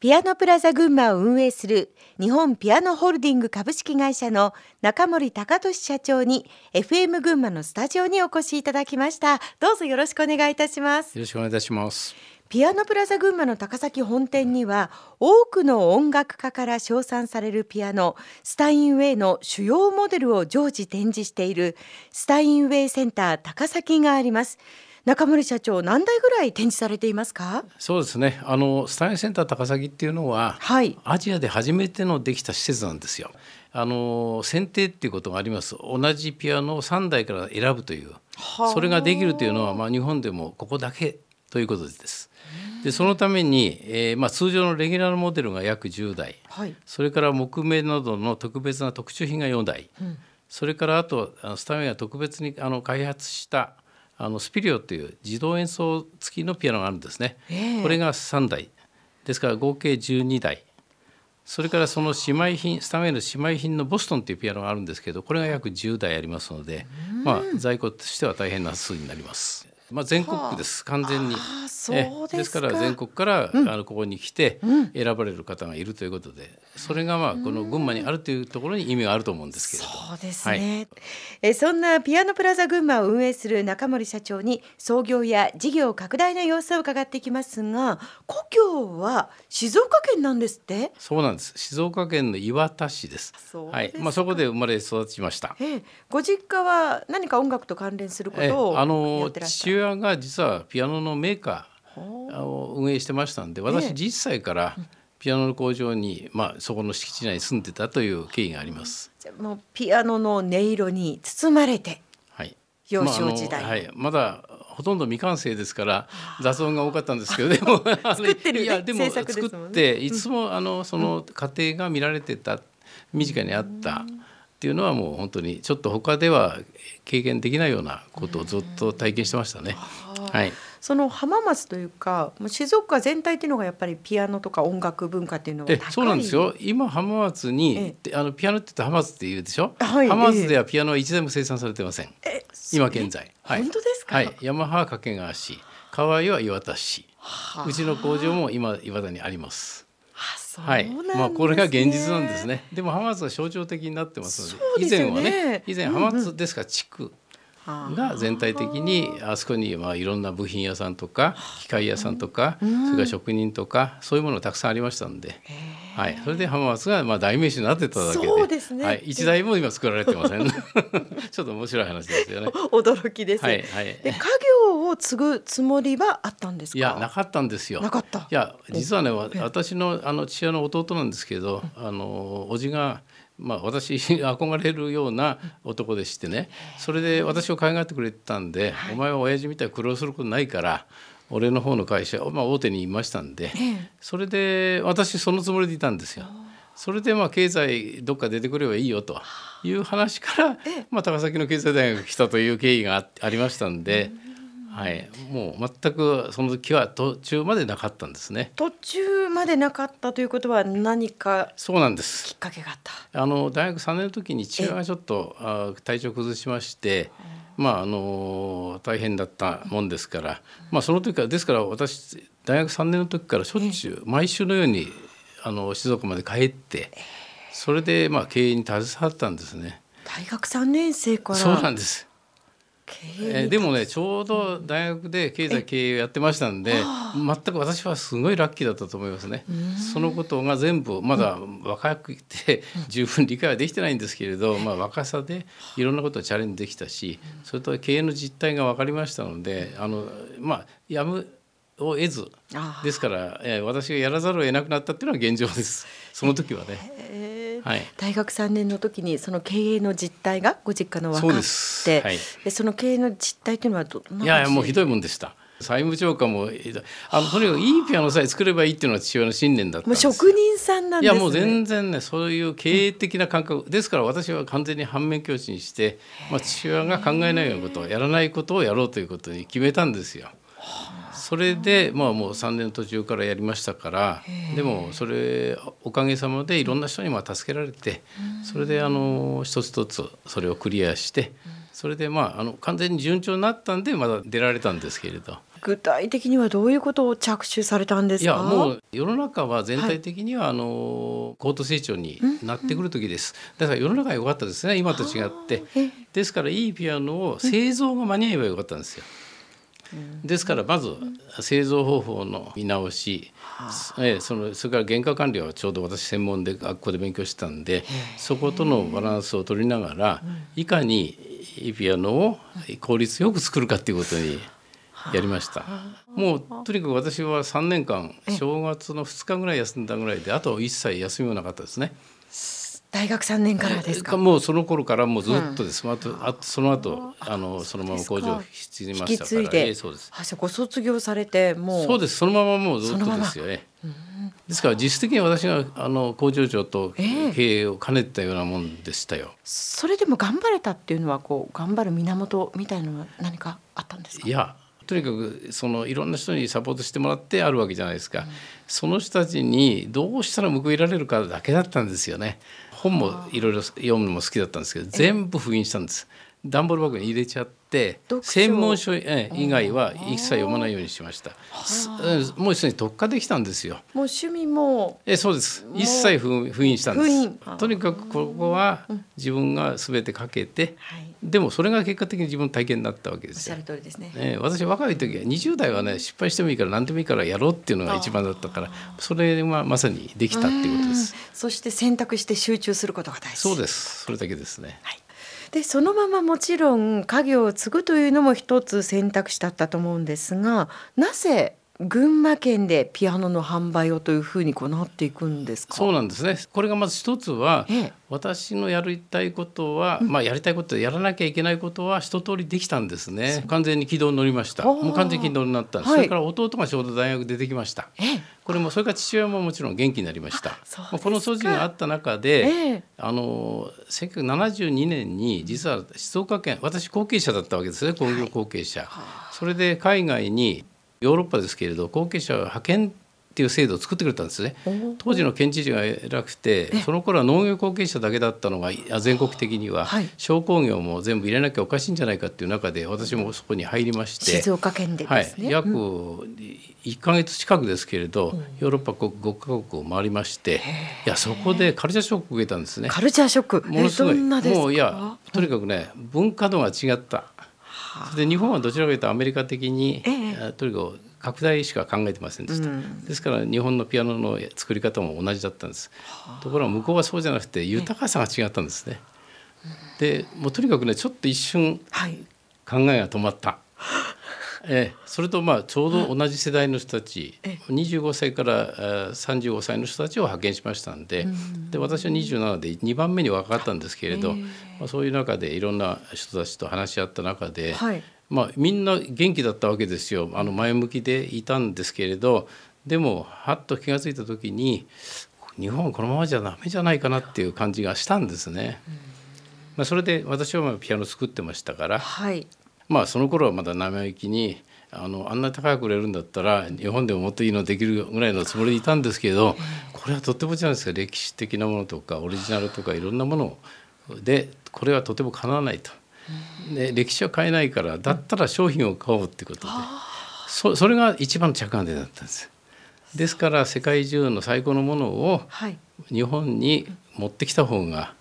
ピアノプラザ群馬を運営する日本ピアノホールディング株式会社の中森隆俊社長に FM 群馬のスタジオにお越しいただきました。どうぞよろしくお願いいたします。よろしくお願いいたします。ピアノプラザ群馬の高崎本店には多くの音楽家から称賛されるピアノスタインウェイの主要モデルを常時展示しているスタインウェイセンター高崎があります中森社長何台ぐらい展示されていますか？そうですね。あのスタインセンター高崎っていうのは、はい、アジアで初めてのできた施設なんですよ。あの選定っていうことがあります。同じピアノを3台から選ぶというそれができるというのは、まあ、日本でもここだけということです。でそのために、えーまあ、通常のレギュラーモデルが約10台、はい、それから木目などの特別な特注品が4台、うん、それからあとスタメンが特別にあの開発したあのスピリオという自動演奏付きのピアノがあるんですね、えー、これが3台。ですから合計12台。それからその姉妹品スタメンの姉妹品のボストンというピアノがあるんですけどこれが約10台ありますので、まあ、在庫としては大変な数になります。まあ、全国区です、完全に。そうですか。ら全国から、うん、あのここに来て選ばれる方がいるということで、それがまあこの群馬にあるというところに意味があると思うんですけれど。そうですね、はい、えそんなピアノプラザ群馬を運営する中森社長に創業や事業拡大の様子を伺っていきますが故郷は静岡県なんですって？そうなんです。静岡県の磐田市です。はい。まあ、そこで生まれ育ちました、えご実家は何か音楽と関連することをあの父親が実はピアノのメーカーを運営してましたんで私10歳からピアノの工場に、まあ、そこの敷地内に住んでたという経緯があります。じゃもうピアノの音色に包まれて、はい、幼少時代、まあ、はい、まだほとんど未完成ですから雑音が多かったんですけどでも 作ってる、ね、いやでも作っていつもあのその過程が見られてた身近にあったっていうのはもう本当にちょっと他では経験できないようなことをずっと体験してましたね。はい。その浜松というか静岡全体っていうのがやっぱりピアノとか音楽文化っていうのはそうなんですよ。今浜松に、えあのピアノって言ったら浜松って言うでしょ、はい、浜松ではピアノは一台も生産されてません、え今現在、はい、本当ですか、はい、山葉掛川市。河合は磐田市。うちの工場も今岩田にありますはい、まあこれが現実なんですね。でも浜松は象徴的になってますので、以前はね、以前浜松ですから地区が全体的にあそこにまあいろんな部品屋さんとか機械屋さんとか、それから職人とかそういうものたくさんありましたんで、はい、それで浜松がまあ代名詞になってただけで。そうですね、はい、一台も今作られてません。ちょっと面白い話ですよね。驚きです、はいはい、で家業を継ぐつもりはあったんですいやなかったんですよ。なかった。いや実はね私のあの父親の弟なんですけどあの叔父がまあ、私 憧れるような男でしてねそれで私を可愛がってくれてたんで「お前は親父みたいに苦労することないから俺の方の会社、まあ、大手にいましたんでそれで私そのつもりでいたんですよ。それでまあ経済どっか出てくればいいよという話から、まあ、高崎の経済大学来たという経緯がありましたんで。はい、もう全くその時は途中までなかったんですね。途中までなかったということは何かそうなんですきっかけがあった？あの大学3年の時に父親がちょっとあ体調崩しまして、まああの大変だったもんですから、まあその時からですから私大学3年の時からしょっちゅう毎週のようにあの静岡まで帰って、それでまあ経営に携わったんですね。大学3年生からそうなんです。えー、でもねちょうど大学で経済経営をやってましたんで全く私はすごいラッキーだったと思いますね。そのことが全部まだ若くて十分理解はできてないんですけれど、まあ、若さでいろんなことをチャレンジできたしそれと経営の実態が分かりましたのであのまあやむを得ずですから、えー、私がやらざるを得なくなったっていうのは現状です。その時はね。はい、大学3年の時にその経営の実態がご実家の分かってそ,、はい、でその経営の実態というのはどいやいやもうひどいもんでした。債務超過もあのとにかくいいピアノさえ作ればいいっていうのが父親の信念だったんです。もう職人さんなん、ね、いやもう全然ねそういう経営的な感覚、うん、ですから私は完全に反面教師にして、まあ、父親が考えないようなことをやらないことをやろうということに決めたんですよ。それでまあもう3年途中からやりましたからでもそれおかげさまでいろんな人にまあ助けられてそれであの一つ一つそれをクリアしてそれでまああの完全に順調になったんでまだ出られたんですけれど。具体的にはどういうことを着手されたんですか？いやもう世の中は全体的には、はい、あの高度成長になってくる時です、だから世の中は良かったですね今と違って。ですからいいピアノを製造が間に合えばよかったんですよ。ですからまず製造方法の見直し、えそのそれから原価管理はちょうど私専門で学校で勉強してたんでそことのバランスを取りながらいかにいいピアノを効率よく作るかっていうことにやりました。もうとにかく私は3年間正月の2日ぐらい休んだぐらいであと一切休みもなかったですね。大学3年からですか？もうその頃からもうずっとです、うん、あとあその後あのそのまま工場を引き継ぎましたから、えー、そうです。あそこ卒業されてもう。そうです。そのままもうずっとですよ。ね、うん、ですから実質的に私があの工場長と経営を兼ねてたようなもんでしたよ、えー、それでも頑張れたっていうのはこう頑張る源みたいなのは何かあったんですか？いやとにかくそのいろんな人にサポートしてもらってあるわけじゃないですか、うん、その人たちにどうしたら報いられるかだけだったんですよね本もいろいろ読むのも好きだったんですけど全部封印したんです段ボール箱に入れちゃって専門書以外は一切読まないようにしましたもうすでに特化できたんですよもう趣味もえそうです一切封印したんですとにかくここは自分が全てかけて、でもそれが結果的に自分の体験になったわけですよ。おっしゃる通りですね。えー、私若い時は20代はね失敗してもいいから何でもいいからやろうっていうのが一番だったからそれはまさにできたっていうことです。そして選択して集中することが大事。そうです。それだけですね。はい。でそのままもちろん家業を継ぐというのも一つ選択肢だったと思うんですがなぜ群馬県でピアノの販売をというふうにこうなっていくんですか？そうなんですね。これがまず一つは、ええ、私のやりたいことは、うん、まあやりたいことやらなきゃいけないことは一通りできたんですね。完全に軌道に乗りました。もう完全に軌道になった、はい、それから弟がちょうど大学出てきました、え、これもそれから父親ももちろん元気になりました。この素地があった中で、あの1972年に実は静岡県私後継者だったわけですね。工業後継者、はい、それで海外にヨーロッパですけれど後継者派遣っていう制度を作ってくれたんですね。当時の県知事が偉くてその頃は農業後継者だけだったのが全国的には商工業も全部入れなきゃおかしいんじゃないかっていう中で私もそこに入りまして静岡県で、ね、はい、約1か月近くですけれど、ヨーロッパ5か国を回りましていやそこでカルチャーショックを受けたんですね。カルチャーショック。ものすごい。もういやとにかくね文化度が違ったで日本はどちらかというとアメリカ的に、ええ、とにかく拡大しか考えてませんでした、うん、ですから日本のピアノの作り方も同じだったんです。ところが向こうはそうじゃなくて豊かさが違ったんですね。でもうとにかくねちょっと一瞬考えが止まった、ええ、それとまあちょうど同じ世代の人たち、25歳から35歳の人たちを派遣しましたんで,、で私は27で2番目に若かったんですけれど、まあ、そういう中でいろんな人たちと話し合った中で、まあ、みんな元気だったわけですよ。あの前向きでいたんですけれどでもはっと気が付いた時に日本はこのままじゃダメじゃないかなっていう感じがしたんですね。まあ、それで私はまあピアノ作ってましたから、はい、まあその頃はまだ生意気にあのあんなに高く売れるんだったら日本でももっといいのできるぐらいのつもりでいたんですけどこれはとってもじゃないですか歴史的なものとかオリジナルとかいろんなものでこれはとてもかなわないと。で歴史は変えないからだったら商品を買おうってことでそそれが一番の着眼点だったんです。ですから世界中の最高のものを日本に持ってきた方が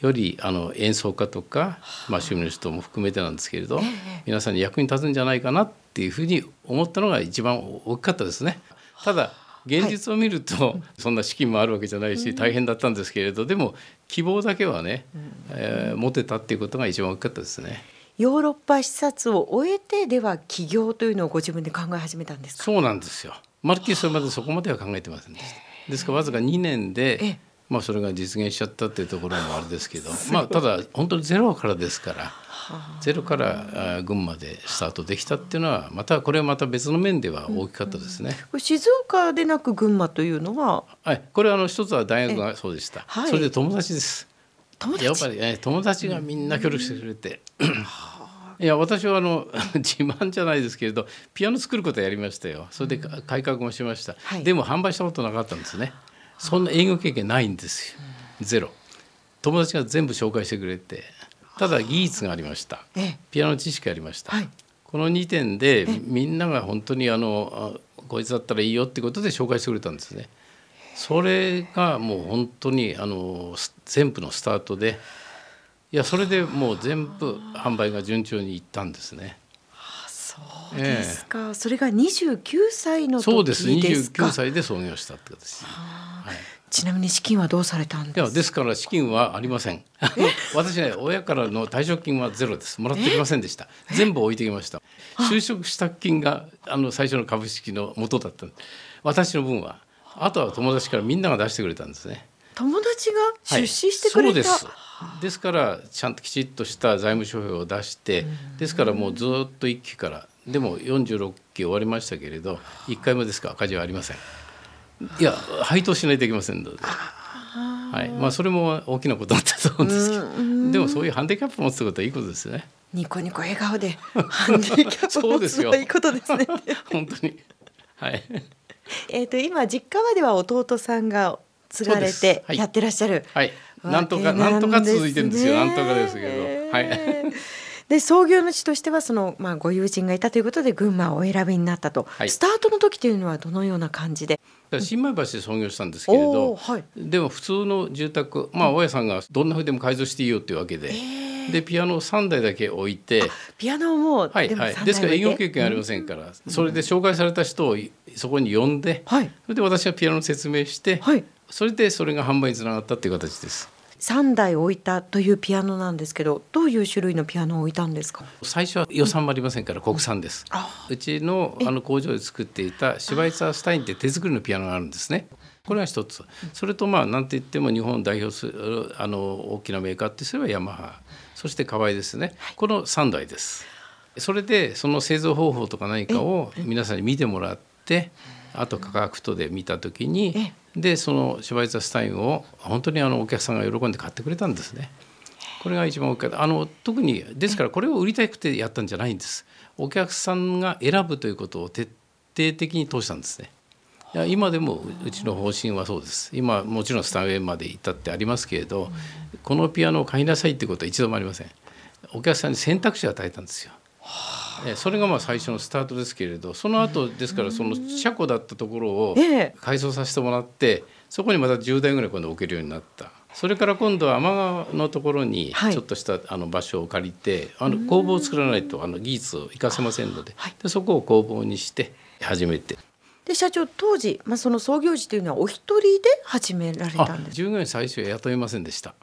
よりあの演奏家とか、まあ、趣味の人も含めてなんですけれど、皆さんに役に立つんじゃないかなっていうふうに思ったのが一番大きかったですね。ただ現実を見ると、そんな資金もあるわけじゃないし大変だったんですけれどでも希望だけはね、えー、持てたっていうことが一番大きかったですね。ヨーロッパ視察を終えてでは起業というのをご自分で考え始めたんですそうなんですよ。まるっきりそれまでそこまでは考えてませんでした。ですからわずか2年でまあ、それが実現しちゃったっていうところもあれですけど、まあ、ただ本当にゼロからですから。ゼロから群馬でスタートできたっていうのはまたこれはまた別の面では大きかったですね。うん、静岡でなく群馬というのは、はい、これはあの一つは大学がそうでした。はい、それで友達です。やっぱり、ね、友達がみんな協力してくれて。いや私はあの 自慢じゃないですけれどピアノ作ることやりましたよ。それで改革もしました、はい、でも販売したことなかったんですねそんな営業経験ないんですよ。ゼロ。友達が全部紹介してくれてただ技術がありました、ピアノ知識がありました、はい、この2点でみんなが本当にあのこいつだったらいいよってことで紹介してくれたんですね。それがもう本当にあの全部のスタートでいやそれでもう全部販売が順調にいったんですね。そうですか、ええ、それが29歳のそうです。29歳で創業したって形、はい、ちなみに資金はどうされたんです？ですから資金はありません。私ね親からの退職金はゼロです。もらってきませんでした。全部置いてきました。就職した金があの最初の株式の元だった私の分は。あ。とは友達からみんなが出してくれたんですね。友達が出資してくれた、はい、ですからちゃんときちっとした財務諸表を出してですからもうずっと1期からでも46期終わりましたけれど1回目ですか赤字はありません。いや配当しないといけませんので。はい。まあ、それも大きなことだったと思うんですけど。でもそういうハンディキャップ持つことはいいことですね。ニコニコ笑顔でハンディキャップ持つ のはいいことですね。本当に。はい。えっと今実家までは弟さんが継がれてやってらっしゃる。はい、はい、なんとかなんとか続いてるんですよ。なんとかですけど。はい。で創業主としてはその、まあ、ご友人がいたということで群馬をお選びになったと、はい、スタートの時というのはどのような感じで？新米橋で創業したんですけれど、はい、でも普通の住宅まあ大家さんがどんなふうでも改造していいよっていうわけで。でピアノ3台だけ置いて。ピアノもはいはい。ですから営業経験ありませんから、それで紹介された人をそこに呼んで、はい、それで私はピアノの説明して、はい、それでそれが販売につながったっていう形です。3台置いたというピアノなんですけどどういう種類のピアノを置いたんですか？最初は予算もありませんから国産です、うちのあの工場で作っていたシュバイツァースタインって手作りのピアノがあるんですね。これが一つ。それとまあ何て言っても日本を代表するあの大きなメーカーってすればヤマハ。そして河合ですね、この3台です。それでその製造方法とか何かを皆さんに見てもらってあと価格とで見た時にでそのシュバイツァスタインを本当にあのお客さんが喜んで買ってくれたんですね。これが一番大きかったあの特にですからこれを売りたくてやったんじゃないんです。お客さんが選ぶということを徹底的に通したんですね。いや今でもうちの方針はそうです今もちろんスタンウェイまで行ったってありますけれどこのピアノを買いなさいってことは一度もありませんお客さんに選択肢を与えたんですよそれがまあ最初のスタートですけれどその後ですからその車庫だったところを改装させてもらってそこにまた10台ぐらい今度置けるようになった。それから今度は天川のところにちょっとしたあの場所を借りて、あの工房を作らないとあの技術を生かせませんのででそこを工房にして始めて。で社長当時、まあ、その創業時というのはお一人で始められたんです従業員最初は雇いませんでした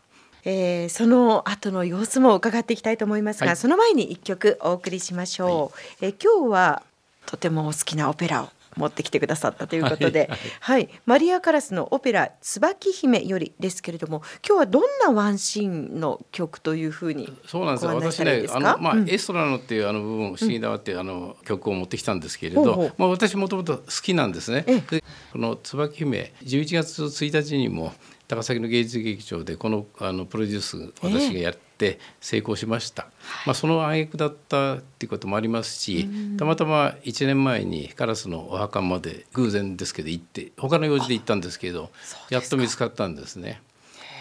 えー、その後の様子も伺っていきたいと思いますが、はい、その前に一曲お送りしましょう、はい、えー、今日はとてもお好きなオペラを持ってきてくださったということで、はい、はい、マリア・カラスのオペラ椿姫よりですけれども、今日はどんなワンシーンの曲というふうにそうなんですよ。私ね、あのまあ、うん、エストラノっていうあの部分不思議だわっていうあの曲を持ってきたんですけれど、うん、まあ私もともと好きなんですね。でこの椿姫11月1日にも高崎の芸術劇場でこのあのプロデュース私がやって成功しました、えー、まあ、その挙句だったっていうこともありますし、たまたま1年前にカラスのお墓まで偶然ですけど行って他の用事で行ったんですけどやっと見つかったんですね。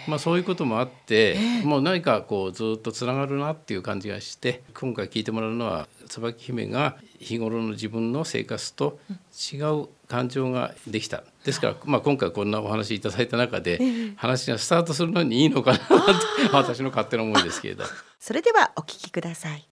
まあ、そういうこともあって、えー、もう何かこうずっとつながるなっていう感じがして今回聞いてもらうのは椿姫が日頃の自分の生活と違う感情ができたですから、まあ、今回こんなお話いただいた中で話がスタートするのにいいのかなって私の勝手な思いですけれど。それではお聞きください。